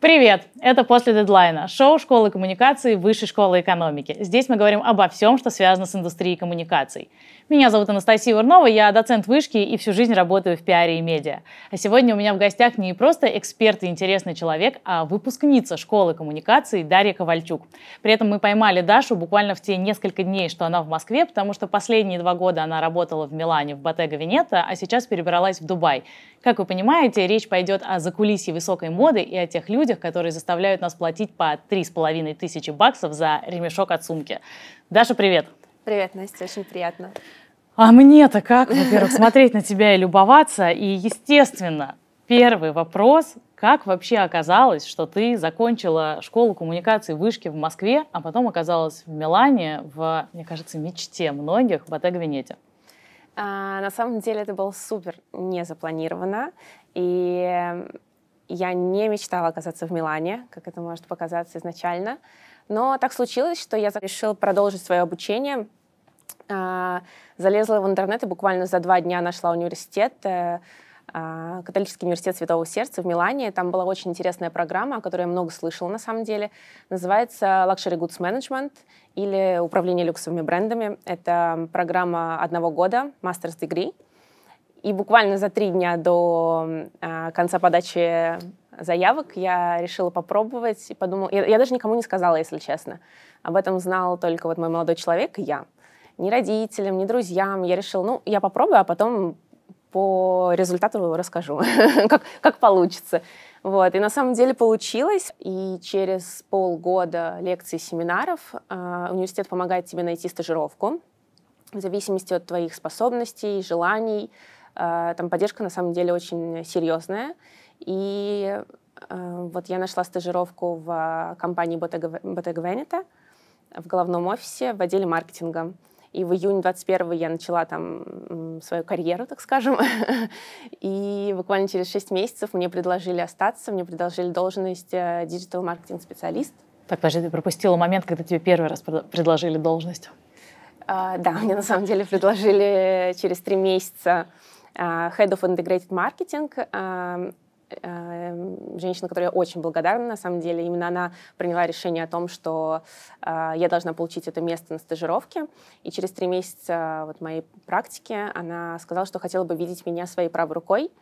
Привет! Это «После дедлайна» – шоу школы коммуникации Высшей школы экономики. Здесь мы говорим обо всем, что связано с индустрией коммуникаций. Меня зовут Анастасия Урнова, я доцент вышки и всю жизнь работаю в пиаре и медиа. А сегодня у меня в гостях не просто эксперт и интересный человек, а выпускница школы коммуникаций Дарья Ковальчук. При этом мы поймали Дашу буквально в те несколько дней, что она в Москве, потому что последние два года она работала в Милане, в Bottega Veneta, а сейчас перебралась в Дубай. Как вы понимаете, речь пойдет о закулисье высокой моды и о тех людях, которые заставляют нас платить по три с половиной тысячи баксов за ремешок от сумки. Даша, привет! Привет, Настя, очень приятно. А мне-то как, во-первых, смотреть на тебя и любоваться. И, естественно, первый вопрос, как вообще оказалось, что ты закончила школу коммуникации вышки в Москве, а потом оказалась в Милане, в, мне кажется, мечте многих в Ботега-Венете? А, на самом деле это было супер не запланировано. И я не мечтала оказаться в Милане, как это может показаться изначально. Но так случилось, что я решила продолжить свое обучение. А, залезла в интернет и буквально за два дня нашла университет, э, а, католический университет Святого Сердца в Милане. Там была очень интересная программа, о которой я много слышала на самом деле. Называется Luxury Goods Management или Управление люксовыми брендами. Это программа одного года, Master's Degree. И буквально за три дня до э, конца подачи заявок я решила попробовать и подумала... Я, я даже никому не сказала, если честно. Об этом знал только вот мой молодой человек и я. Ни родителям, ни друзьям. Я решила, ну, я попробую, а потом по результату расскажу, как, как получится. Вот. И на самом деле получилось. И через полгода лекций, семинаров э, университет помогает тебе найти стажировку в зависимости от твоих способностей, желаний, Э, там поддержка на самом деле очень серьезная. И э, вот я нашла стажировку в компании Bottega Veneta в головном офисе в отделе маркетинга. И в июне 21 я начала там свою карьеру, так скажем. И буквально через 6 месяцев мне предложили остаться, мне предложили должность digital marketing specialist. Так, подожди, ты пропустила момент, когда тебе первый раз предложили должность. Uh, да, мне на самом деле предложили через три месяца Э, Head of Integrated Marketing, э, э, женщина, которой я очень благодарна, на самом деле. Именно она приняла решение о том, что я должна получить это место на стажировке. И через три месяца вот моей практики она сказала, что хотела бы видеть меня своей правой рукой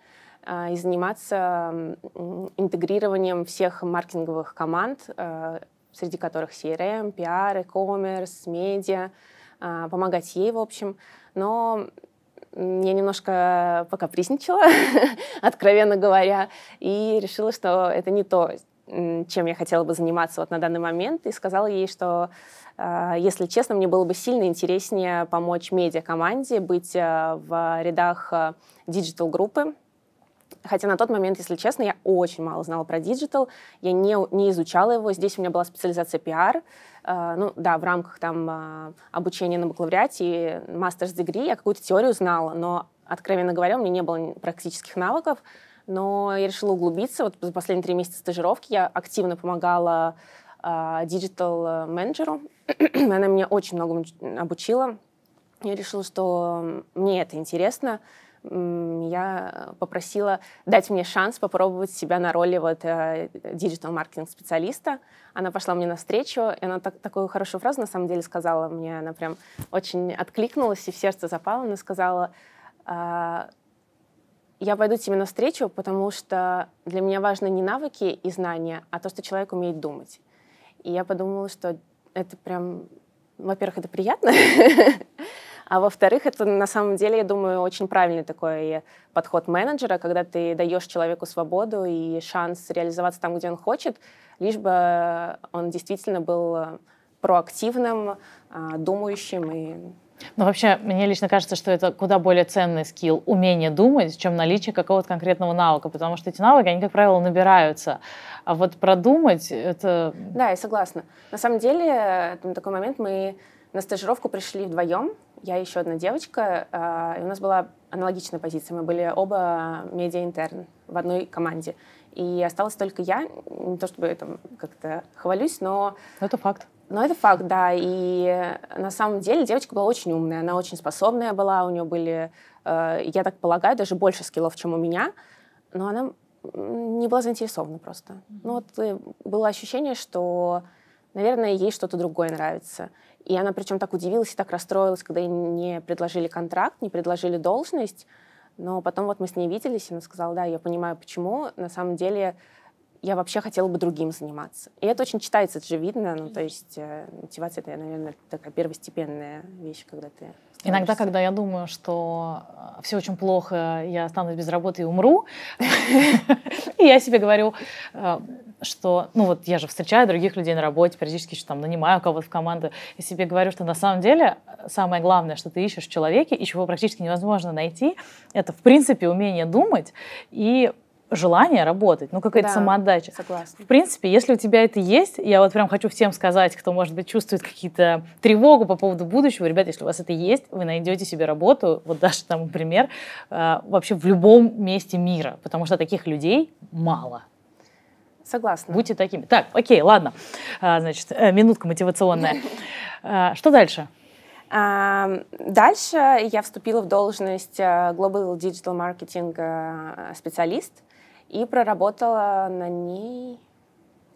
и заниматься интегрированием всех маркетинговых команд, среди которых CRM, PR, e-commerce, медиа, помогать ей, в общем. Но я немножко покапризничала, откровенно говоря, и решила, что это не то, чем я хотела бы заниматься вот на данный момент, и сказала ей, что, а, если честно, мне было бы сильно интереснее помочь медиа-команде быть а, в рядах а, digital-группы, Хотя на тот момент, если честно, я очень мало знала про digital, я не, не изучала его. Здесь у меня была специализация PR, Э, ну да, в рамках там э, обучения на бакалавриате, master's degree я какую-то теорию знала, но, откровенно говоря, у меня не было практических навыков, но я решила углубиться. Вот за последние три месяца стажировки я активно помогала digital-менеджеру. Э, Она меня очень многому обучила. Я решила, что мне это интересно, я попросила дать мне шанс попробовать себя на роли вот digital marketing специалиста. Она пошла мне навстречу, и она так, такую хорошую фразу на самом деле сказала мне, она прям очень откликнулась и в сердце запала. Она сказала, «А, я пойду тебе навстречу, потому что для меня важны не навыки и знания, а то, что человек умеет думать. И я подумала, что это прям, во-первых, это приятно, А во-вторых, это на самом деле, я думаю, очень правильный такой подход менеджера, когда ты даешь человеку свободу и шанс реализоваться там, где он хочет, лишь бы он действительно был проактивным, а, думающим и ну, вообще, мне лично кажется, что это куда более ценный скилл, умение думать, чем наличие какого-то конкретного навыка, потому что эти навыки, они, как правило, набираются. А вот продумать — это... Да, я согласна. На самом деле, там такой момент, мы на стажировку пришли вдвоем, я и еще одна девочка, э, и у нас была аналогичная позиция. Мы были оба медиа-интерн в одной команде. И осталась только я. Не то чтобы я там как-то хвалюсь, но... Это факт. Но это факт, да. И на самом деле девочка была очень умная, она очень способная была, у нее были, э, я так полагаю, даже больше скиллов, чем у меня. Но она не была заинтересована просто. Mm-hmm. Ну вот э, было ощущение, что, наверное, ей что-то другое нравится. И она причем так удивилась и так расстроилась, когда ей не предложили контракт, не предложили должность. Но потом вот мы с ней виделись, и она сказала, да, я понимаю, почему. На самом деле я вообще хотела бы другим заниматься. И это очень читается, это же видно. Ну, то есть э, мотивация — это, наверное, такая первостепенная вещь, когда ты Иногда, когда я думаю, что э, все очень плохо, я останусь без работы и умру, и я себе говорю, э, что, ну вот я же встречаю других людей на работе, периодически еще там нанимаю кого-то в команду, и себе говорю, что на самом деле самое главное, что ты ищешь в человеке, и чего практически невозможно найти, это, в принципе, умение думать и желание работать, ну какая-то да, самоотдача. Согласна. В принципе, если у тебя это есть, я вот прям хочу всем сказать, кто, может быть, чувствует какие-то тревогу по поводу будущего, ребят, если у вас это есть, вы найдете себе работу, вот даже там, например, э, вообще в любом месте мира, потому что таких людей мало. Согласна. Будьте такими. Так, окей, ладно. А, значит, э, минутка мотивационная. А, что дальше? Дальше я вступила в должность э, Global Digital Marketing специалист и проработала на ней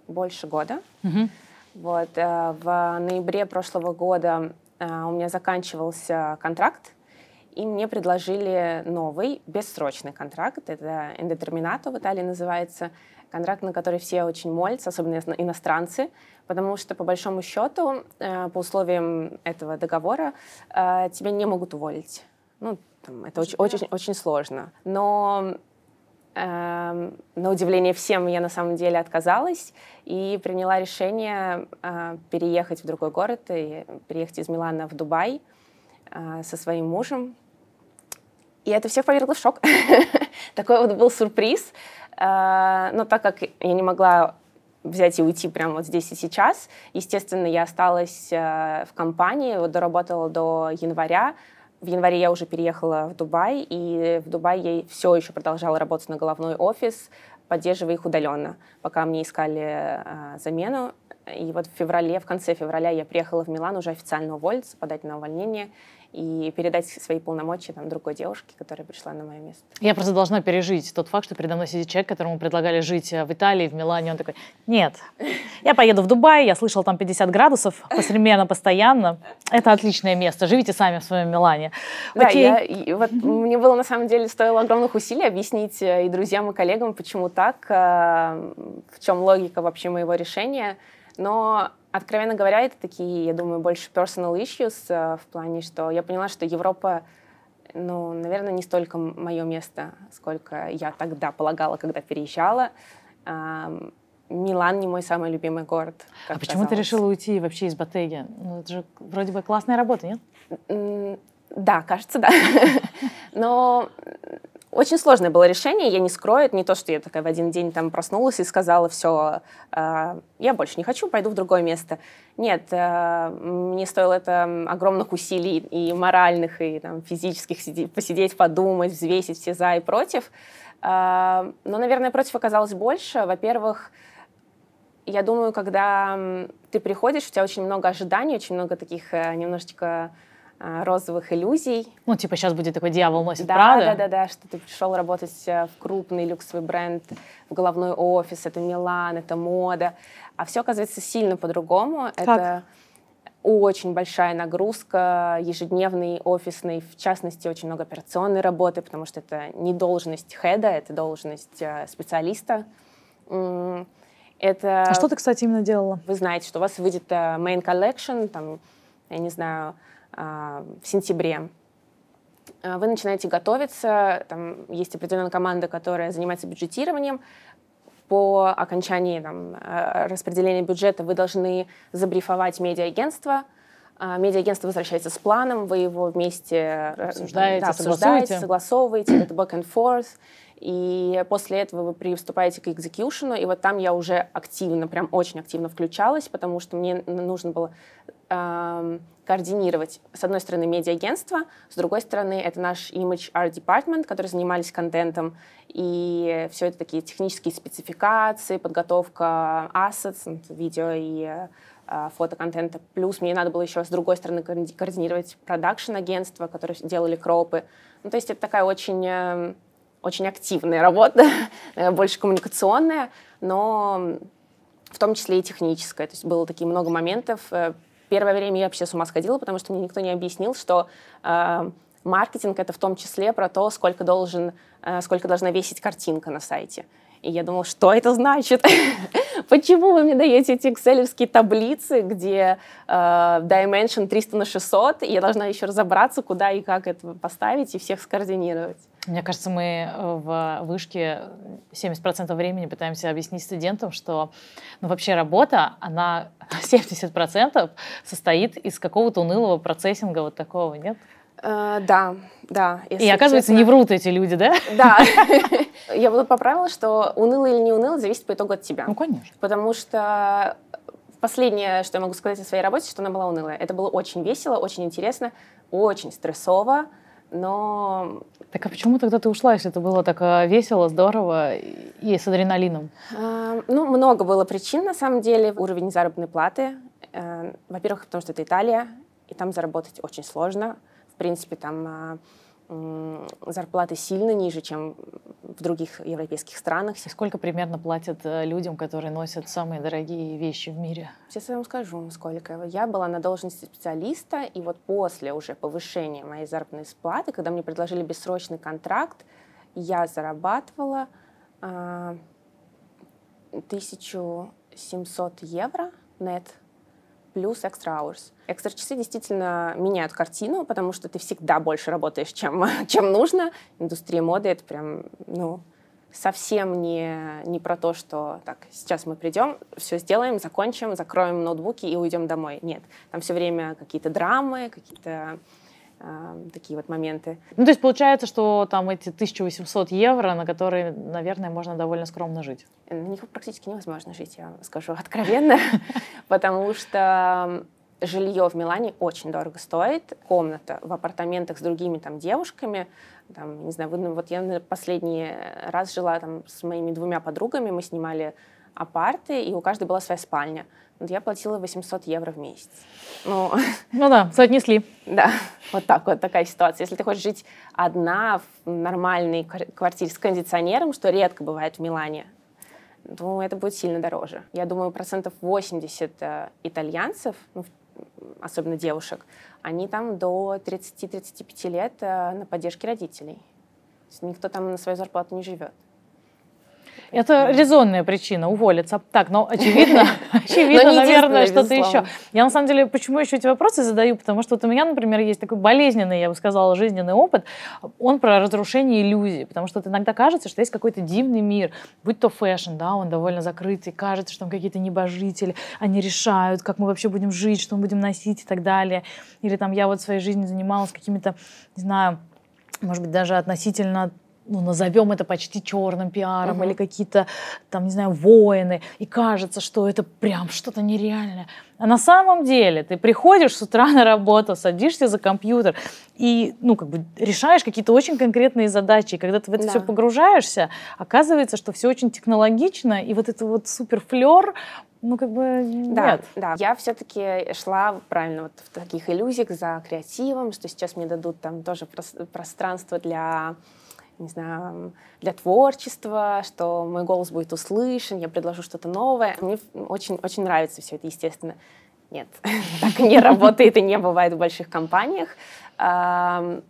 больше года. Угу. Вот, э, в ноябре прошлого года э, у меня заканчивался контракт, и мне предложили новый, бессрочный контракт. Это индетерминато в Италии называется. Контракт, на который все очень молятся, особенно иностранцы, потому что, по большому счету, э, по условиям этого договора, тебя не могут уволить. Ну, там, это очень, очень, очень сложно. Но на удивление всем я на самом деле отказалась и приняла решение э, переехать в другой город, и переехать из Милана в Дубай э, со своим мужем. И это всех повергло в шок. Такой вот был сюрприз. Э, но так как я не могла взять и уйти прямо вот здесь и сейчас, естественно, я осталась в компании, вот доработала до января, в январе я уже переехала в Дубай, и в Дубае я все еще продолжала работать на головной офис, поддерживая их удаленно, пока мне искали э, замену. И вот в феврале, в конце февраля я приехала в Милан уже официально уволиться, подать на увольнение и передать свои полномочия там, другой девушке, которая пришла на мое место. Я просто должна пережить тот факт, что передо мной сидит человек, которому предлагали жить э, в Италии, в Милане. Он такой, нет, я поеду в Дубай, я слышал там 50 градусов, посменно, постоянно. Это отличное место, живите сами в своем Милане. Да, я, и вот мне было на самом деле стоило огромных усилий объяснить э, и друзьям, и коллегам, почему так, э, в чем логика вообще моего решения. Но Откровенно говоря, это такие, я думаю, больше personal issues э, в плане, что я поняла, что Европа, ну, наверное, не столько мое место, сколько я тогда полагала, когда переезжала. Милан не мой самый любимый город. а почему ты решила уйти вообще из Батеги? Ну, это же вроде бы классная работа, нет? Да, кажется, да. Но очень сложное было решение, я не скрою, это не то, что я такая в один день там проснулась и сказала, все, э, я больше не хочу, пойду в другое место. Нет, э, мне стоило это огромных усилий и моральных, и там, физических, сидеть, посидеть, подумать, взвесить все за и против. Э, но, наверное, против оказалось больше. Во-первых, я думаю, когда ты приходишь, у тебя очень много ожиданий, очень много таких э, немножечко розовых иллюзий. Ну, типа сейчас будет такой дьявол носит да, Прада. Да, да, да, что ты пришел работать э, в крупный люксовый бренд, в головной офис, это Милан, это мода. А все оказывается сильно по-другому. Это очень большая нагрузка ежедневный, офисный, в частности, очень много операционной работы, потому что это не должность хеда, это должность э, специалиста. Это... А что ты, кстати, именно делала? Вы знаете, что у вас выйдет э, main collection, там, я не знаю, а, в сентябре. А, вы начинаете готовиться, там есть определенная команда, которая занимается бюджетированием. По окончании там, а, распределения бюджета вы должны забрифовать медиа-агентство, медиа-агентство возвращается с планом, вы его вместе э, обсуждаете, да, обсуждаете согласовываете, это back and forth. И после этого вы приступаете к экзекьюшену, и вот там я уже активно, прям очень активно включалась, потому что мне нужно было э, координировать, с одной стороны, медиа-агентство, с другой стороны, это наш image art department, который занимались контентом, и все это такие технические спецификации, подготовка assets, видео и э, фотоконтента. Плюс мне надо было еще с другой стороны координировать продакшн-агентство, которые делали кропы. Ну, то есть это такая очень... Э, очень активная работа, больше коммуникационная, но в том числе и техническая. То есть было такие много моментов. Э, первое время я вообще с ума сходила, потому что мне никто не объяснил, что э, маркетинг это в том числе про то, сколько должен, э, сколько должна весить картинка на сайте. И я думала, что это значит? Почему вы мне даете эти экселевские таблицы, где э, dimension 300 на 600, и я должна еще разобраться, куда и как это поставить, и всех скоординировать? Мне кажется, мы э, в вышке 70% времени пытаемся объяснить студентам, что ну, вообще работа, она 70% состоит из какого-то унылого процессинга вот такого, нет? Uh, да, да. И оказывается, честно... не врут эти люди, да? Да. Я бы поправила, что уныло или не уныло зависит по итогу от тебя. Ну, конечно. Потому что последнее, что я могу сказать о своей работе, что она была унылая. Это было очень весело, очень интересно, очень стрессово, но... Так а почему тогда ты ушла, если это было так э, весело, здорово и с адреналином? А, ну, много было причин, на самом деле. Уровень заработной платы. А, во-первых, потому что это Италия, и там заработать очень сложно. В принципе, там а, зарплаты сильно ниже, чем в других европейских странах. Сколько примерно платят э, людям, которые носят самые дорогие вещи в мире? Сейчас я вам скажу, сколько. Я была на должности специалиста, и вот после уже повышения моей заработной платы, когда мне предложили бессрочный контракт, я зарабатывала э, 1700 евро нет плюс extra hours. Экстра часы действительно меняют картину, потому что ты всегда больше работаешь, чем, чем нужно. Индустрия моды — это прям, ну, совсем не, не про то, что так, сейчас мы придем, все сделаем, закончим, закроем ноутбуки и уйдем домой. Нет, там все время какие-то драмы, какие-то такие вот моменты. Ну, то есть получается, что там эти 1800 евро, на которые, наверное, можно довольно скромно жить. На них практически невозможно жить, я скажу откровенно, потому что жилье в Милане очень дорого стоит. Комната в апартаментах с другими там девушками, там, не знаю, вот я последний раз жила там с моими двумя подругами, мы снимали апарты, и у каждой была своя спальня. Вот я платила 800 евро в месяц. Ну, ну да, соотнесли. Да, вот так вот такая ситуация. Если ты хочешь жить одна в нормальной квартире с кондиционером, что редко бывает в Милане, то это будет сильно дороже. Я думаю, процентов 80 э, итальянцев, ну, особенно девушек, они там до 30-35 лет э, на поддержке родителей. Никто там на свою зарплату не живет. Это резонная причина уволиться. Так, но очевидно, очевидно, наверное, что-то еще. Я на самом деле, почему еще эти вопросы задаю, потому что вот у меня, например, есть такой болезненный, я бы сказала, жизненный опыт. Он про разрушение иллюзий, потому что иногда кажется, что есть какой-то дивный мир, будь то fashion, да, он довольно закрытый, кажется, что там какие-то небожители, они решают, как мы вообще будем жить, что мы будем носить и так далее. Или там я вот в своей жизни занималась какими-то, не знаю, может быть, даже относительно ну, назовем это почти черным пиаром, угу. или какие-то, там, не знаю, воины, и кажется, что это прям что-то нереальное. А на самом деле ты приходишь с утра на работу, садишься за компьютер и, ну, как бы решаешь какие-то очень конкретные задачи. И когда ты в это да. все погружаешься, оказывается, что все очень технологично, и вот это вот супер флер, ну, как бы да, нет. Да, я все-таки шла правильно вот в таких иллюзиях за креативом, что сейчас мне дадут там тоже пространство для не знаю, для творчества, что мой голос будет услышан, я предложу что-то новое. Мне очень, очень нравится все это, естественно. Нет, так не работает и не бывает в больших компаниях. Там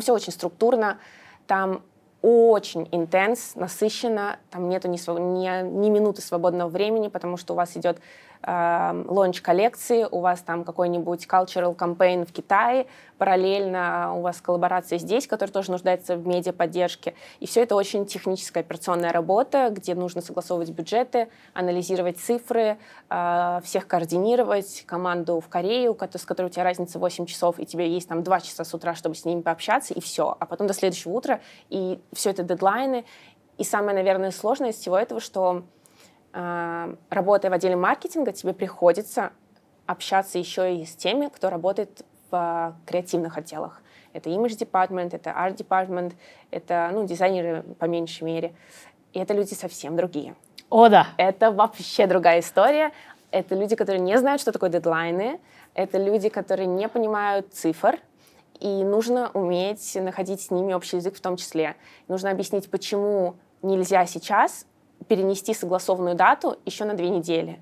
все очень структурно, там очень интенс, насыщенно, там нету ни, ни, ни минуты свободного времени, потому что у вас идет лонч коллекции, у вас там какой-нибудь cultural campaign в Китае, параллельно у вас коллаборация здесь, которая тоже нуждается в медиаподдержке. И все это очень техническая операционная работа, где нужно согласовывать бюджеты, анализировать цифры, э, всех координировать, команду в Корею, с которой у тебя разница 8 часов, и тебе есть там 2 часа с утра, чтобы с ними пообщаться, и все. А потом до следующего утра, и все это дедлайны. И самое, наверное, сложное из всего этого, что работая в отделе маркетинга, тебе приходится общаться еще и с теми, кто работает в креативных отделах. Это image department, это art department, это ну, дизайнеры по меньшей мере. И это люди совсем другие. О, да. Это вообще другая история. Это люди, которые не знают, что такое дедлайны. Это люди, которые не понимают цифр. и нужно уметь находить с ними общий язык в том числе. Нужно объяснить, почему нельзя сейчас перенести согласованную дату еще на две недели.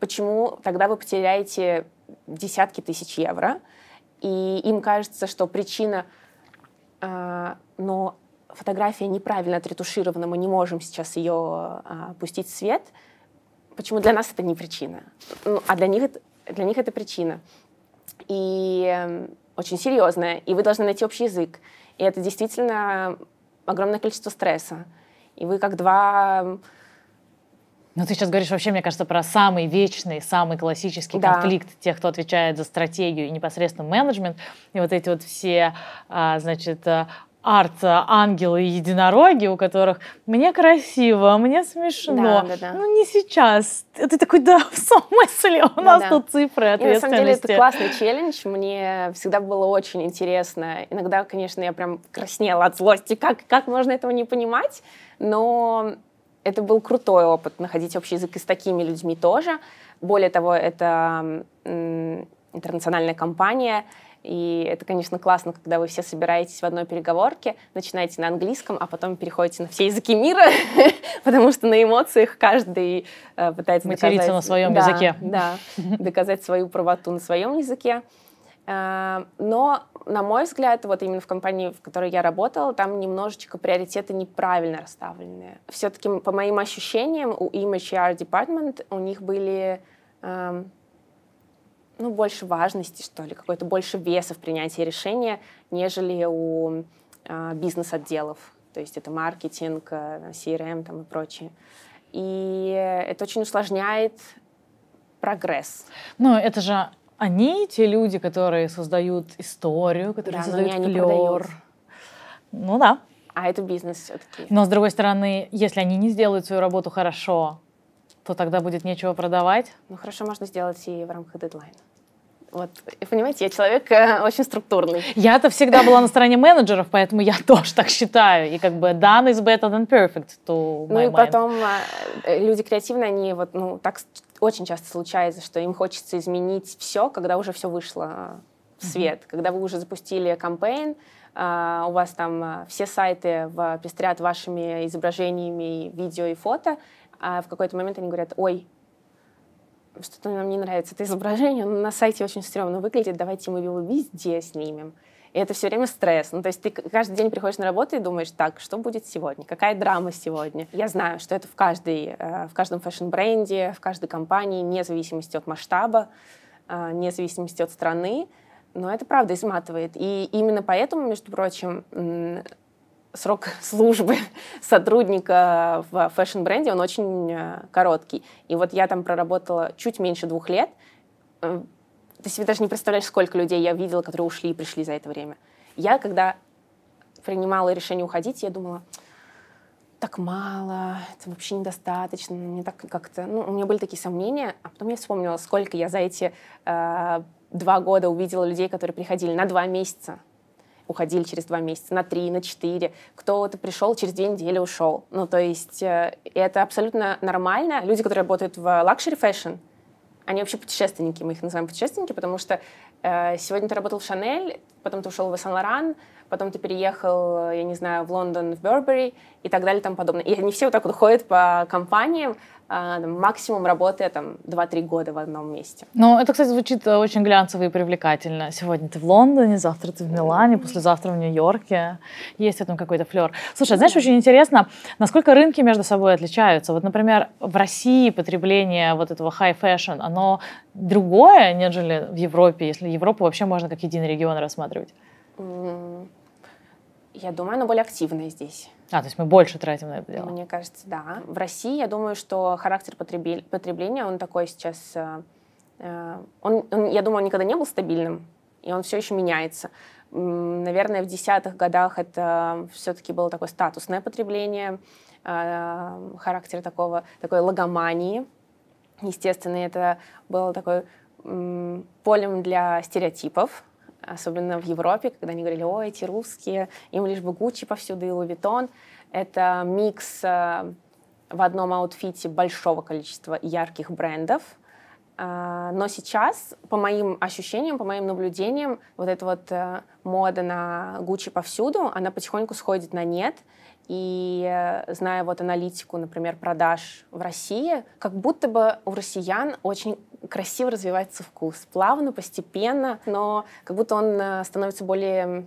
Почему тогда вы потеряете десятки тысяч евро, и им кажется, что причина, э, но фотография неправильно отретуширована, мы не можем сейчас ее э, пустить в свет. Почему для нас это не причина, ну, а для них для них это причина. И э, очень серьезная, и вы должны найти общий язык. И это действительно огромное количество стресса. И вы как два ну, ты сейчас говоришь вообще, мне кажется, про самый вечный, самый классический да. конфликт тех, кто отвечает за стратегию и непосредственно менеджмент. И вот эти вот все, а, значит, арт-ангелы и единороги, у которых мне красиво, мне смешно. Да, да, да. Ну, не сейчас. Ты такой, да, в смысле? У да, нас да. тут цифры ответственности. И, на самом деле, это классный челлендж. Мне всегда было очень интересно. Иногда, конечно, я прям краснела от злости. Как, как можно этого не понимать? Но это был крутой опыт, находить общий язык и с такими людьми тоже. Более того, это интернациональная компания, и это, конечно, классно, когда вы все собираетесь в одной переговорке, начинаете на английском, а потом переходите на все языки мира, потому что на эмоциях каждый э, пытается Материться доказать... на своем да, языке. Да, доказать свою правоту на своем языке. Э, но, на мой взгляд, вот именно в компании, в которой я работала, там немножечко приоритеты неправильно расставлены. Все-таки, по моим ощущениям, у Image HR Department у них были эм, ну, больше важности, что ли, какой-то больше веса в принятии решения, нежели у э, бизнес-отделов. То есть это маркетинг, э, CRM там и прочее. И это очень усложняет прогресс. Ну, это же они те люди, которые создают историю, которые да, создают флер. Ну да. А это бизнес все-таки. Но с другой стороны, если они не сделают свою работу хорошо, то тогда будет нечего продавать. Ну хорошо, можно сделать и в рамках дедлайна. Вот, понимаете, я человек э, очень структурный. Я-то всегда была на стороне менеджеров, поэтому я тоже так считаю. И как бы done is better than perfect to Ну и mind. потом э, люди креативные, они вот, ну, так очень часто случается, что им хочется изменить все, когда уже все вышло в свет, mm-hmm. когда вы уже запустили кампейн, Uh, у вас там uh, все сайты в, пестрят вашими изображениями, видео и фото, а в какой-то момент они говорят, ой, что-то нам не нравится это изображение, оно на сайте очень стрёмно выглядит, давайте мы его везде снимем. И это все время стресс. Ну, то есть ты каждый день приходишь на работу и думаешь, так, что будет сегодня? Какая драма сегодня? Я знаю, что это в, каждой, э, в каждом fashion-бренде, в каждой компании, вне зависимости от масштаба, э, вне зависимости от страны. Но это правда изматывает. И именно поэтому, между прочим, срок службы сотрудника в fashion-бренде, он очень э, короткий. И вот я там проработала чуть меньше двух лет. Э, ты себе даже не представляешь, сколько людей я видела, которые ушли и пришли за это время. Я, когда принимала решение уходить, я думала, так мало, это вообще недостаточно, мне так как-то, ну, у меня были такие сомнения, а потом я вспомнила, сколько я за эти э, два года увидела людей, которые приходили на два месяца, уходили через два месяца, на три, на четыре. Кто-то пришел, через две недели ушел. Ну, то есть э, это абсолютно нормально. Люди, которые работают в luxury fashion, они вообще путешественники, мы их называем путешественники, потому что э, сегодня ты работал в Шанель, потом ты ушел в Сен-Лоран, потом ты переехал, я не знаю, в Лондон, в Бербери и так далее и тому подобное. И они все вот так вот ходят по компаниям, а, максимум работая там 2-3 года в одном месте. Ну, это, кстати, звучит э, очень глянцево и привлекательно. Сегодня ты в Лондоне, завтра ты в Милане, послезавтра в Нью-Йорке. Есть в этом какой-то флер. Слушай, знаешь, очень интересно, насколько рынки между собой отличаются. Вот, например, в России потребление вот этого high fashion, оно другое, нежели в Европе, если Европу вообще можно как единый регион рассматривать? Я думаю, оно более активное здесь. А, то есть мы больше тратим на это дело? Мне кажется, да. В России, я думаю, что характер потребления, он такой сейчас... Э, э, он, он, я думаю, он никогда не был стабильным, и он все еще меняется. Наверное, в десятых годах это все-таки было такое статусное потребление, э, характер такого, такой логомании. Естественно, это было такой полем для стереотипов, особенно в Европе, когда они говорили, о, эти русские, им лишь бы Гуччи повсюду и Louis Vuitton. Это микс э, в одном outfit е большого количества ярких брендов, А, но сейчас, по моим ощущениям, по моим наблюдениям, вот эта вот э, мода на Гуччи повсюду, она потихоньку сходит на нет. И э, зная вот аналитику, например, продаж в России, как будто бы у россиян очень красиво развивается вкус. Плавно, постепенно, но как будто он э, становится более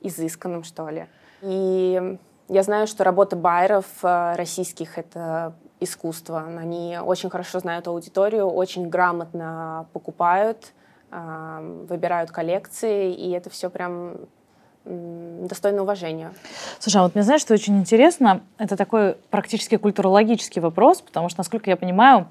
изысканным, что ли. И я знаю, что работа байеров российских — это искусства. Они очень хорошо знают аудиторию, очень грамотно покупают, выбирают коллекции, и это все прям достойно уважения. Слушай, а вот мне знаешь, что очень интересно, это такой практически культурологический вопрос, потому что, насколько я понимаю,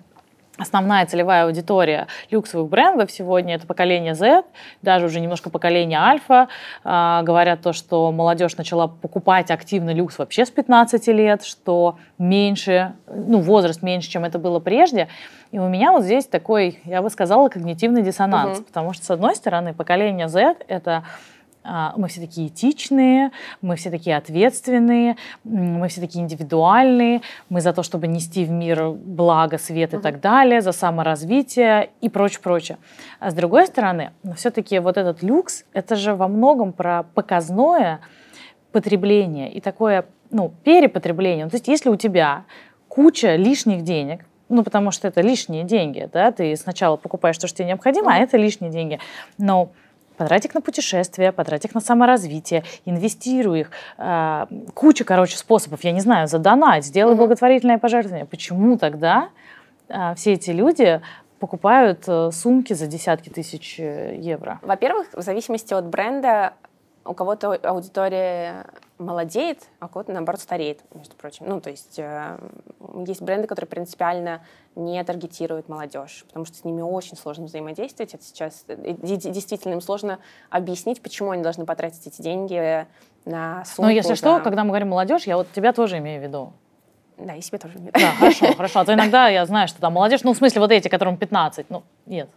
основная целевая аудитория люксовых брендов сегодня это поколение Z, даже уже немножко поколение Альфа. А, говорят то, что молодежь начала покупать активно люкс вообще с 15 лет, что меньше, ну, возраст меньше, чем это было прежде. И у меня вот здесь такой, я бы сказала, когнитивный диссонанс, угу. потому что, с одной стороны, поколение Z — это мы все такие этичные, мы все такие ответственные, мы все такие индивидуальные, мы за то, чтобы нести в мир благо, свет и так далее, за саморазвитие и прочее, прочее. А с другой стороны, все-таки вот этот люкс, это же во многом про показное потребление и такое, ну, перепотребление. Ну, то есть если у тебя куча лишних денег, ну, потому что это лишние деньги, да, ты сначала покупаешь то, что тебе необходимо, а это лишние деньги. Но Потрать их на путешествия, потрать их на саморазвитие, инвестируй их. А, куча, короче, способов. Я не знаю, задонать, сделай благотворительное пожертвование. Почему тогда а, все эти люди покупают э, сумки за десятки тысяч э, евро? Во-первых, в зависимости от бренда у кого-то аудитория молодеет, а кого-то, наоборот, стареет, между прочим. Ну, то есть э, есть бренды, которые принципиально не таргетируют молодежь, потому что с ними очень сложно взаимодействовать. Это сейчас э, действительно им сложно объяснить, почему они должны потратить эти деньги на сумку. Ну, если за... что, когда мы говорим молодежь, я вот тебя тоже имею в виду. Да, и себе тоже. Да, хорошо, хорошо. А то иногда я знаю, что там молодежь, ну, в смысле, вот эти, которым 15, ну, нет.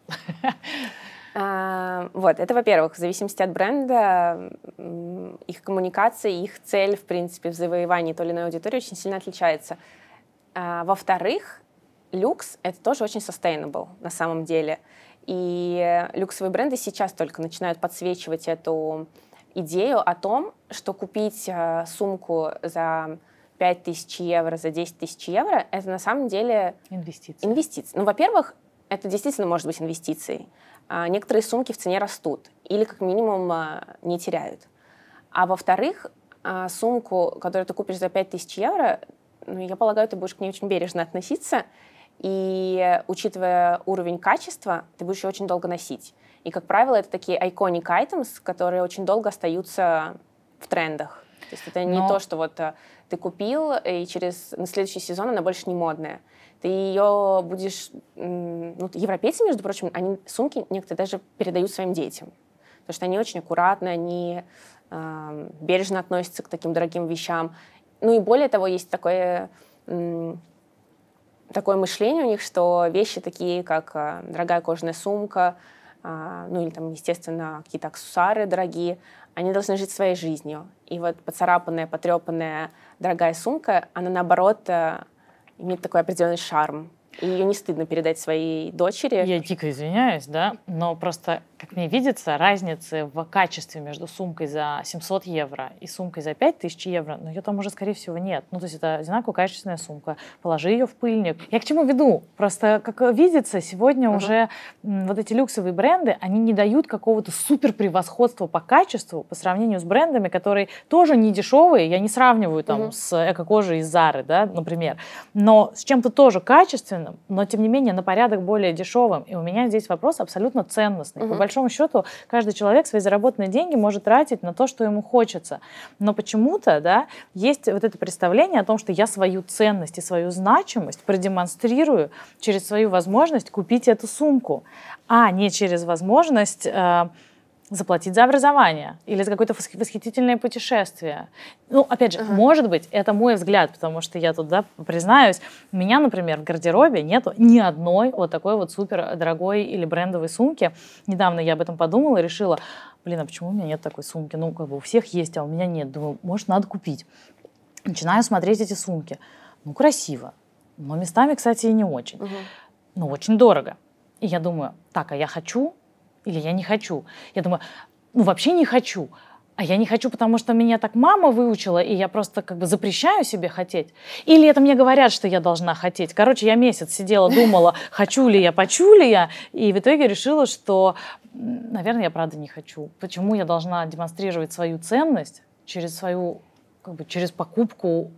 А, вот, это, во-первых, в зависимости от бренда, их коммуникация, их цель, в принципе, в завоевании той или иной аудитории очень сильно отличается. А, во-вторых, люкс — это тоже очень sustainable на самом деле. И люксовые бренды сейчас только начинают подсвечивать эту идею о том, что купить а, сумку за 5 тысяч евро, за 10 тысяч евро — это на самом деле... Инвестиции. Инвестиции. Ну, во-первых, это действительно может быть инвестицией. А, некоторые сумки в цене растут или как минимум а, не теряют. А во-вторых, а, сумку, которую ты купишь за 5000 евро, ну, я полагаю, ты будешь к ней очень бережно относиться, и учитывая уровень качества, ты будешь ее очень долго носить. И, как правило, это такие iconic items, которые очень долго остаются в трендах. То есть это не то, что вот ты купил, и через на следующий сезон она больше не модная ты ее будешь... Ну, европейцы, между прочим, они сумки некоторые даже передают своим детям. Потому что они очень аккуратны, они э, бережно относятся к таким дорогим вещам. Ну и более того, есть такое, э, такое мышление у них, что вещи такие, как э, дорогая кожаная сумка, э, ну или там, естественно, какие-то аксессуары дорогие, они должны жить своей жизнью. И вот поцарапанная, потрепанная дорогая сумка, она наоборот э, имеет такой определенный шарм. И ее не стыдно передать своей дочери. Я дико извиняюсь, да, но просто как мне видится, разницы в качестве между сумкой за 700 евро и сумкой за 5000 евро, ну, ее там уже, скорее всего, нет. Ну, то есть это одинаково качественная сумка. Положи ее в пыльник. Я к чему веду? Просто, как видится, сегодня uh-huh. уже вот эти люксовые бренды, они не дают какого-то супер превосходства по качеству по сравнению с брендами, которые тоже не дешевые. Я не сравниваю там uh-huh. с эко-кожей из Зары, да, например. Но с чем-то тоже качественным, но, тем не менее, на порядок более дешевым. И у меня здесь вопрос абсолютно ценностный. Uh-huh большому счету каждый человек свои заработанные деньги может тратить на то, что ему хочется. Но почему-то да, есть вот это представление о том, что я свою ценность и свою значимость продемонстрирую через свою возможность купить эту сумку, а не через возможность э, заплатить за образование или за какое-то восхитительное путешествие. Ну, опять же, uh-huh. может быть, это мой взгляд, потому что я тут, да, признаюсь, у меня, например, в гардеробе нету ни одной вот такой вот супер дорогой или брендовой сумки. Недавно я об этом подумала и решила, блин, а почему у меня нет такой сумки? Ну, как бы у всех есть, а у меня нет. Думаю, может, надо купить. Начинаю смотреть эти сумки. Ну, красиво. Но местами, кстати, и не очень. Uh-huh. Ну, очень дорого. И я думаю, так, а я хочу или я не хочу? Я думаю, ну вообще не хочу. А я не хочу, потому что меня так мама выучила, и я просто как бы запрещаю себе хотеть. Или это мне говорят, что я должна хотеть. Короче, я месяц сидела, думала, хочу ли я, почу ли я, и в итоге решила, что, наверное, я правда не хочу. Почему я должна демонстрировать свою ценность через свою, как бы, через покупку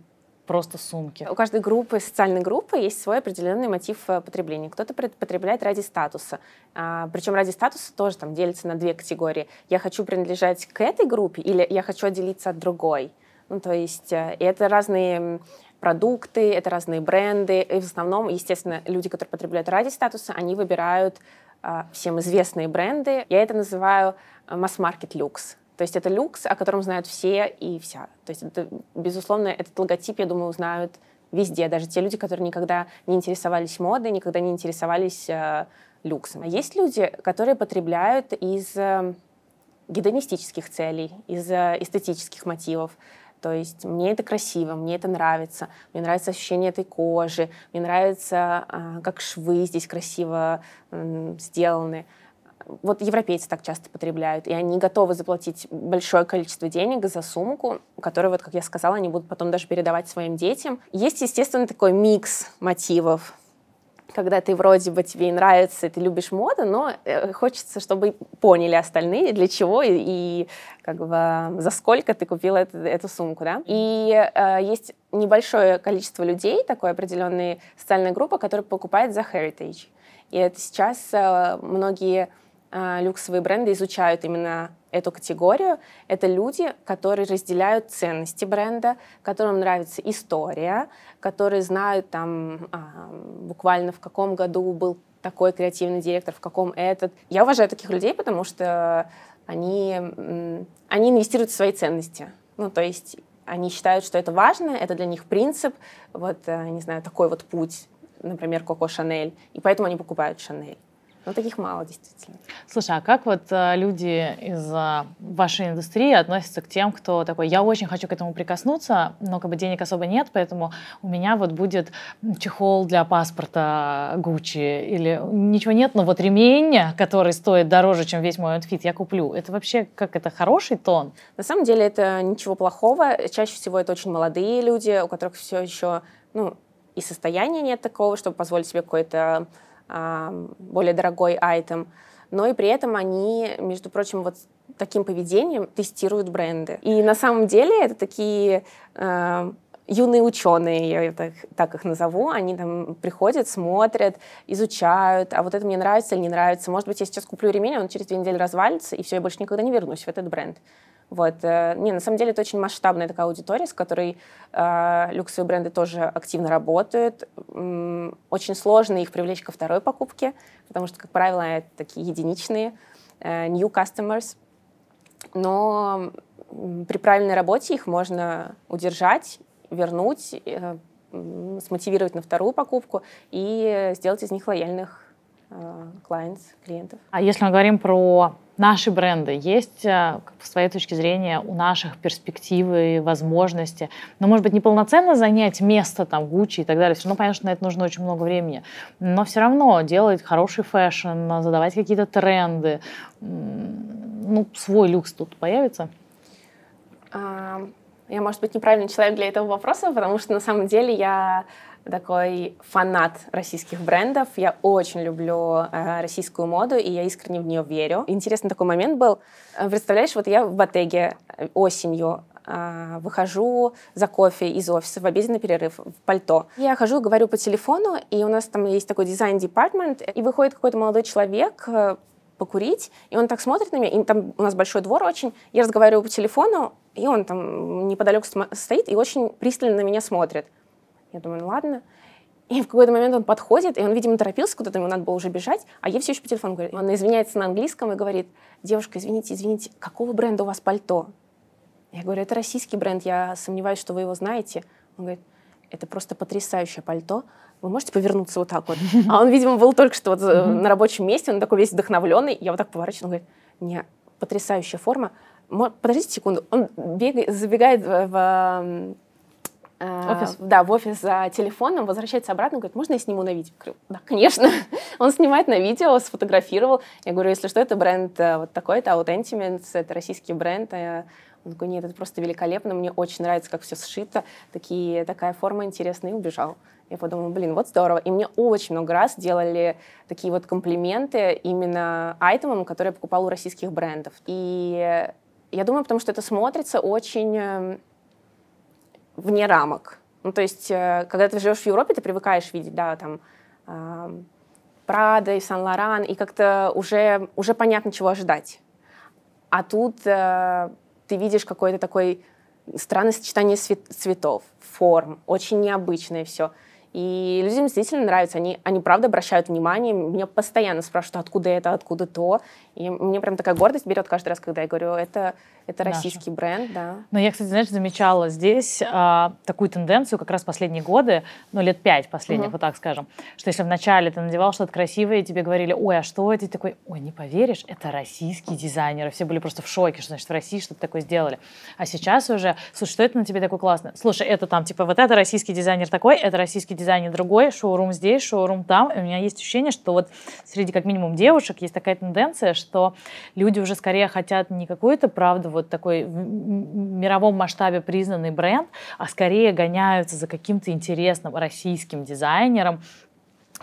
просто сумки. У каждой группы, социальной группы есть свой определенный мотив э, потребления. Кто-то потребляет ради статуса. А, причем ради статуса тоже там делится на две категории. Я хочу принадлежать к этой группе или я хочу отделиться от другой. Ну, то есть э, это разные продукты, это разные бренды. И в основном, естественно, люди, которые потребляют ради статуса, они выбирают а, всем известные бренды. Я это называю э, масс-маркет люкс. То есть это люкс, о котором знают все и вся. То есть, это, безусловно, этот логотип, я думаю, узнают везде. Даже те люди, которые никогда не интересовались модой, никогда не интересовались э, люксом. А есть люди, которые потребляют из э, гедонистических целей, из э, эстетических мотивов. То есть мне это красиво, мне это нравится, мне нравится ощущение этой кожи, мне нравится, э, как швы здесь красиво э, сделаны вот европейцы так часто потребляют, и они готовы заплатить большое количество денег за сумку, которую, вот как я сказала, они будут потом даже передавать своим детям. Есть, естественно, такой микс мотивов, когда ты вроде бы тебе нравится, ты любишь моду, но э, хочется, чтобы поняли остальные, для чего и, и как бы за сколько ты купила эту, эту сумку, да. И э, есть небольшое количество людей, такой определенная социальная группа, которая покупает за heritage. И это сейчас э, многие люксовые бренды изучают именно эту категорию. Это люди, которые разделяют ценности бренда, которым нравится история, которые знают там а, буквально в каком году был такой креативный директор, в каком этот. Я уважаю таких людей, потому что они, они инвестируют в свои ценности. Ну, то есть они считают, что это важно, это для них принцип, вот, э, не знаю, такой вот путь, например, Коко Шанель, и поэтому они покупают Шанель. Но таких мало, действительно. Слушай, а как вот э, люди из э, вашей индустрии относятся к тем, кто такой, я очень хочу к этому прикоснуться, но как бы денег особо нет, поэтому у меня вот будет чехол для паспорта Gucci или ничего нет, но вот ремень, который стоит дороже, чем весь мой outfit, я куплю. Это вообще как это хороший тон? На самом деле это ничего плохого. Чаще всего это очень молодые люди, у которых все еще, ну, и состояния нет такого, чтобы позволить себе какой-то более дорогой айтем, но и при этом они, между прочим, вот таким поведением тестируют бренды. И на самом деле это такие юные ученые, я так, так их назову, они там приходят, смотрят, изучают, а вот это мне нравится или не нравится. Может быть, я сейчас куплю ремень, он через две недели развалится, и все, я больше никогда не вернусь в этот бренд. Вот. Э, не, на самом деле это очень масштабная такая аудитория, с которой э, люксовые бренды тоже активно работают. Очень сложно их привлечь ко второй покупке, потому что, как правило, это такие единичные э, new customers. Но при правильной работе их можно удержать, вернуть, э, смотивировать на вторую покупку и сделать из них лояльных э, клиентов. А если мы говорим про наши бренды, есть, э, с твоей точки зрения, у наших перспективы, возможности, но, может быть, не полноценно занять место там Гуччи и так далее, все равно, понятно, что на это нужно очень много времени, но все равно делать хороший fashion, задавать какие-то тренды, ну, свой люкс тут появится? Я, может быть, неправильный человек для этого вопроса, потому что на самом деле я такой фанат российских брендов. Я очень люблю э, российскую моду, и я искренне в нее верю. Интересный такой момент был. Э, представляешь, вот я в Ботеге э, осенью э, выхожу за кофе из офиса в обеденный перерыв в пальто. Я хожу, говорю по телефону, и у нас там есть такой дизайн-департмент, и выходит какой-то молодой человек, э, покурить, и он так смотрит на меня, и там у нас большой двор очень, я разговариваю по телефону, и он там неподалеку стоит и очень пристально на меня смотрит. Я думаю, ну ладно. И в какой-то момент он подходит, и он, видимо, торопился куда-то, ему надо было уже бежать, а я все еще по телефону говорю. Он извиняется на английском и говорит, девушка, извините, извините, какого бренда у вас пальто? Я говорю, это российский бренд, я сомневаюсь, что вы его знаете. Он говорит, это просто потрясающее пальто. Вы можете повернуться вот так вот? А он, видимо, был только что вот э, на рабочем месте, он такой весь вдохновленный. Я вот так поворачиваю, он говорит, не, потрясающая форма. Подождите секунду. Он бегает, забегает в, Офис? Да, в офис за телефоном, возвращается обратно, говорит, можно я сниму на видео? Говорю, да, конечно. Он снимает на видео, сфотографировал. Я говорю, если что, это бренд э, вот такой-то, Autentiments, это российский бренд. А Он такой, нет, это просто великолепно, мне очень нравится, как все сшито, такие, такая форма интересная, и убежал. Я подумала, блин, вот здорово. И мне очень много раз делали такие вот комплименты именно айтемам, которые я покупала у российских брендов. И я думаю, потому что это смотрится очень эм, вне рамок. Ну, то есть, э, когда ты живешь в Европе, ты привыкаешь видеть, да, там, Прада и Сан-Лоран, и как-то уже, уже понятно, чего ожидать. А тут э, ты видишь какое-то такое странное сочетание цветов, форм, очень необычное все. И людям действительно нравится, они, они правда обращают внимание, меня постоянно спрашивают, откуда это, откуда то. И мне прям такая гордость берет каждый раз, когда я говорю, это, это российский Наша. бренд, да. Но я, кстати, знаешь, замечала здесь а, такую тенденцию как раз последние годы, ну, лет пять последних, угу. вот так скажем, что если вначале ты надевал что-то красивое, и тебе говорили, ой, а что это? И такой, ой, не поверишь, это российский дизайнер. Все были просто в шоке, что, значит, в России что-то такое сделали. А сейчас уже, слушай, что это на тебе такое классное? Слушай, это там, типа, вот это российский дизайнер такой, это российский дизайнер другой, шоурум здесь, шоурум там. И у меня есть ощущение, что вот среди как минимум девушек есть такая тенденция, что люди уже скорее хотят не какую-то, правда, вот такой в мировом масштабе признанный бренд, а скорее гоняются за каким-то интересным российским дизайнером,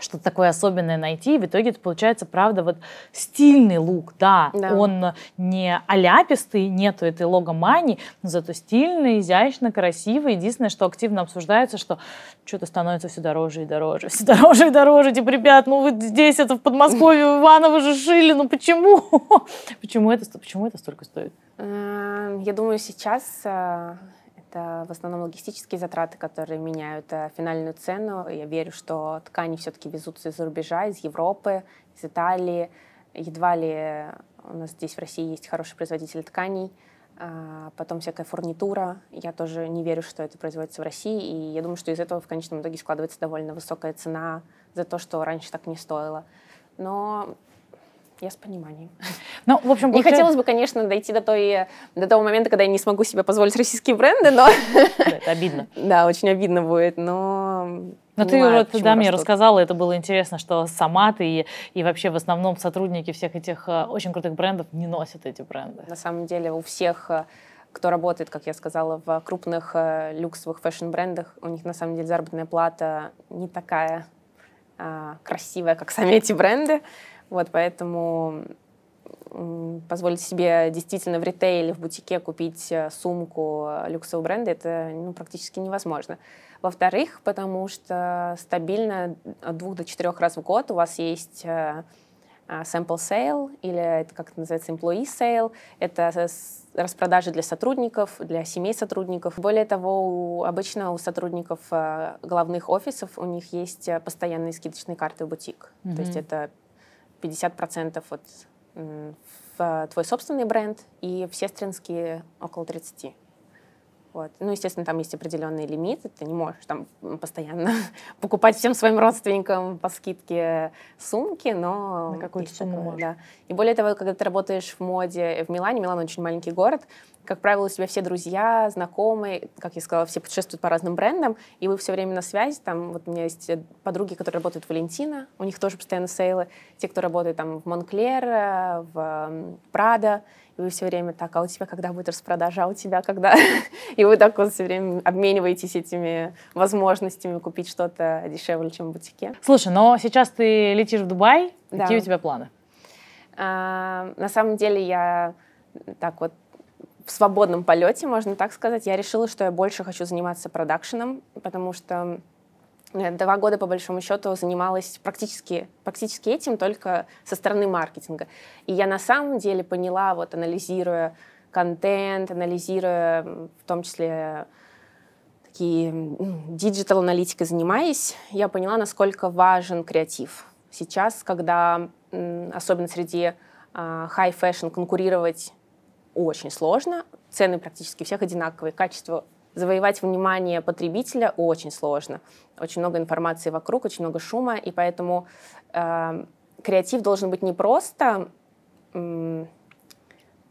что-то такое особенное найти, и в итоге это получается, правда, вот стильный лук, да, да. он не аляпистый, нету этой логомании, но зато стильный, изящно, красивый. Единственное, что активно обсуждается, что что-то становится все дороже и дороже, все дороже и дороже, типа, ребят, ну вы здесь, это в Подмосковье, в Иваново же шили, ну почему? почему, это, почему это столько стоит? Эм, я думаю, сейчас э, это в основном логистические затраты, которые меняют э, финальную цену. Я верю, что ткани все-таки везутся из-за рубежа, из Европы, из Италии. Едва ли у нас здесь в России есть хороший производитель тканей. А, потом всякая фурнитура. Я тоже не верю, что это производится в России. И я думаю, что из этого в конечном итоге складывается довольно высокая цена за то, что раньше так не стоило. Но я с пониманием. Ну, в общем, не хотелось бы, конечно, дойти до, той, до того момента, когда я не смогу себе позволить российские бренды, но... Это обидно. Да, очень обидно будет, но... Но ты вот, да, мне рассказала, это было интересно, что сама ты и, и вообще в основном сотрудники всех этих э, очень крутых брендов не носят эти бренды. На самом деле у всех э, кто работает, как я сказала, в крупных э, люксовых фэшн-брендах, у них на самом деле заработная плата не такая а, красивая, как сами эти бренды. Вот, поэтому позволить себе действительно в ритейле, в бутике купить э, сумку э, люксового бренда, это ну, практически невозможно. Во-вторых, потому что стабильно от двух до четырех раз в год у вас есть э, sample sale, или это как это называется, employee sale. Это распродажи для сотрудников, для семей сотрудников. Более того, у, обычно у сотрудников главных офисов у них есть постоянные скидочные карты в бутик. Mm-hmm. То есть это 50% вот в твой собственный бренд и в сестринские около 30%. Вот. Ну, естественно, там есть определенные лимиты, ты не можешь там постоянно покупать всем своим родственникам по скидке сумки, но... На какую-то сумму такое, Да. И более того, когда ты работаешь в моде в Милане, Милан очень маленький город, как правило, у тебя все друзья, знакомые, как я сказала, все путешествуют по разным брендам, и вы все время на связи. Там вот у меня есть подруги, которые работают в Валентина, у них тоже постоянно сейлы. Те, кто работает там в Монклер, э, в Прада, и вы все время так, а у тебя когда будет распродажа, а у тебя когда? и вы так вот все время обмениваетесь этими возможностями купить что-то дешевле, чем в бутике. Слушай, но сейчас ты летишь в Дубай, да. какие у тебя планы? А, на самом деле я так вот в свободном полете, можно так сказать, я решила, что я больше хочу заниматься продакшеном, потому что два года, по большому счету, занималась практически, практически этим только со стороны маркетинга. И я на самом деле поняла, вот анализируя контент, анализируя в том числе такие digital-аналитикой занимаясь, я поняла, насколько важен креатив. Сейчас, когда особенно среди а, high fashion конкурировать очень сложно. Цены практически всех одинаковые. Качество завоевать внимание потребителя очень сложно. Очень много информации вокруг, очень много шума, и поэтому э, креатив должен быть не просто э,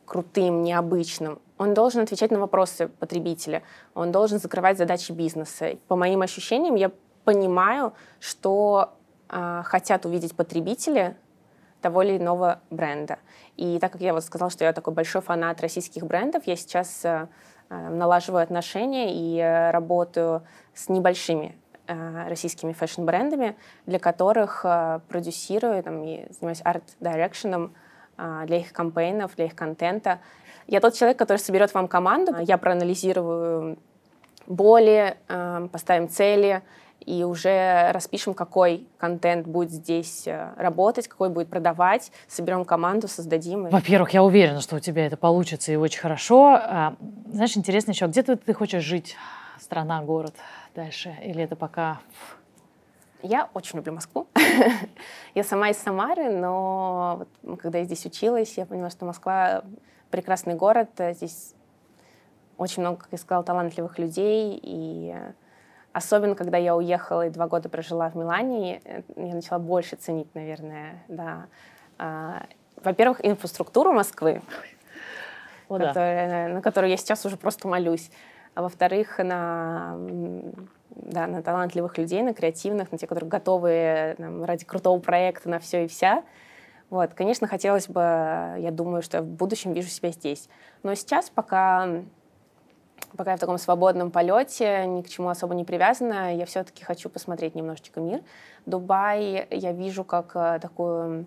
крутым, необычным, он должен отвечать на вопросы потребителя, он должен закрывать задачи бизнеса. По моим ощущениям, я понимаю, что э, хотят увидеть потребители того или иного бренда. И так как я вот сказала, что я такой большой фанат российских брендов, я сейчас э, налаживаю отношения и э, работаю с небольшими э, российскими fashion-брендами, для которых э, продюсирую там, и занимаюсь art direction ом э, для их campaign ов, для их контента. Я тот человек, который соберет вам команду, я проанализирую боли, э, поставим цели, и уже распишем, какой контент будет здесь э, работать, какой будет продавать, соберем команду, создадим. Во-первых, я уверена, что у тебя это получится и очень хорошо. А, знаешь, интересно еще, где ты, ты хочешь жить? Страна, город дальше? Или это пока... Я очень люблю Москву. я сама из Самары, но вот, когда я здесь училась, я поняла, что Москва прекрасный город. Здесь очень много, как я сказала, талантливых людей, и Особенно, когда я уехала и два года прожила в Милане, э, я начала больше ценить, наверное, да. А, во-первых, инфраструктуру Москвы, О, которая, да. на которую я сейчас уже просто молюсь. А во-вторых, на, да, на талантливых людей, на креативных, на тех, которые готовы там, ради крутого проекта на все и вся. Вот, конечно, хотелось бы, я думаю, что я в будущем вижу себя здесь. Но сейчас пока пока я в таком свободном полете, ни к чему особо не привязана, я все-таки хочу посмотреть немножечко мир. Дубай я вижу как э, такой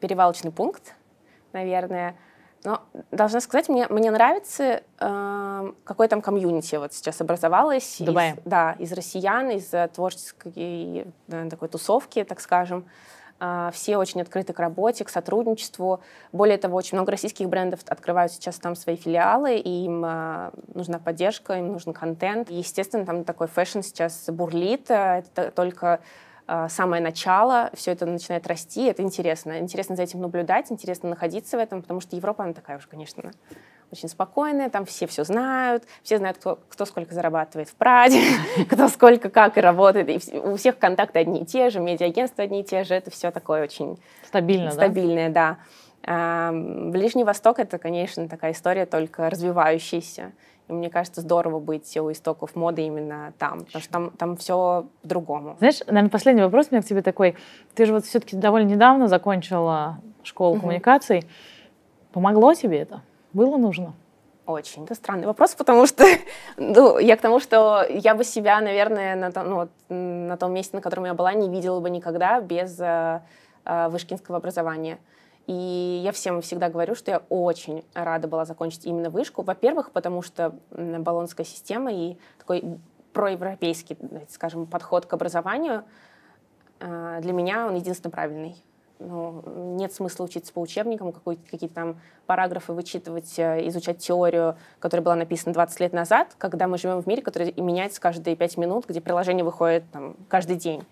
перевалочный пункт, наверное. Но должна сказать, мне, мне нравится, э, какое там комьюнити вот сейчас образовалось. Дубай. Из, да, из россиян, из творческой да, такой тусовки, так скажем. А, все очень открыты к работе, к сотрудничеству. Более того, очень много российских брендов открывают сейчас там свои филиалы, и им а, нужна поддержка, им нужен контент. И, естественно, там такой fashion сейчас бурлит. Это только а, самое начало, все это начинает расти, это интересно. Интересно за этим наблюдать, интересно находиться в этом, потому что Европа, она такая уже, конечно, очень спокойная, там все все знают, все знают, кто, кто сколько зарабатывает в Праде, кто сколько, как и работает. И у всех контакты одни и те же, медиа-агентства одни и те же, это все такое очень Стабильно, стабильное, да. да. Ближний Восток — это, конечно, такая история только развивающаяся. И мне кажется, здорово быть у истоков моды именно там, потому что там, там все по-другому. Знаешь, наверное, последний вопрос у меня к тебе такой. Ты же вот все-таки довольно недавно закончила школу коммуникаций. Помогло тебе это? Было нужно? Очень. Это странный вопрос, потому что ну, я к тому, что я бы себя, наверное, на том, ну, на том месте, на котором я была, не видела бы никогда без э, э, вышкинского образования. И я всем всегда говорю, что я очень рада была закончить именно вышку. Во-первых, потому что баллонская система и такой проевропейский, скажем, подход к образованию э, для меня он единственно правильный ну, нет смысла учиться по учебникам, какие-то там параграфы вычитывать, э, изучать теорию, которая была написана 20 лет назад, когда мы живем в мире, который меняется каждые 5 минут, где приложение выходит там, каждый день.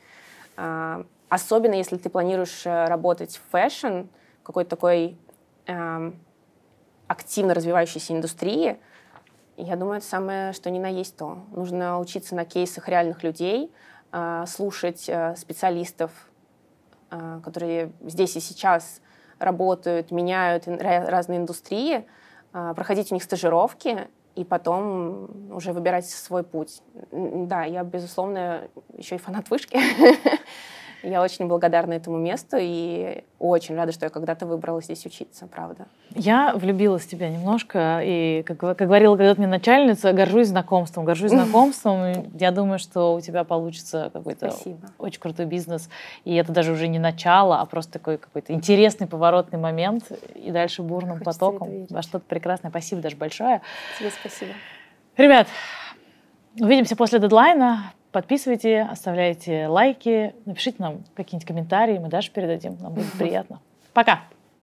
А, особенно если ты планируешь э, работать в fashion, какой-то такой э, активно развивающейся индустрии, я думаю, это самое, что ни на есть то. Нужно учиться на кейсах реальных людей, э, слушать э, специалистов, а, которые здесь и сейчас работают, меняют разные индустрии, а, проходить у них стажировки и потом уже выбирать свой путь. Да, я, безусловно, еще и фанат вышки. Я очень благодарна этому месту и очень рада, что я когда-то выбрала здесь учиться, правда. Я влюбилась в тебя немножко, и, как, как говорила когда-то мне начальница, горжусь знакомством. Горжусь знакомством, я думаю, что у тебя получится какой-то Спасибо. очень крутой бизнес. И это даже уже не начало, а просто такой какой-то интересный поворотный момент, и дальше бурным Хочется потоком во что-то прекрасное. Спасибо даже большое. Тебе спасибо. Ребят, увидимся после дедлайна. Подписывайте, оставляйте лайки, напишите нам какие-нибудь комментарии, мы даже передадим, нам будет приятно. Пока!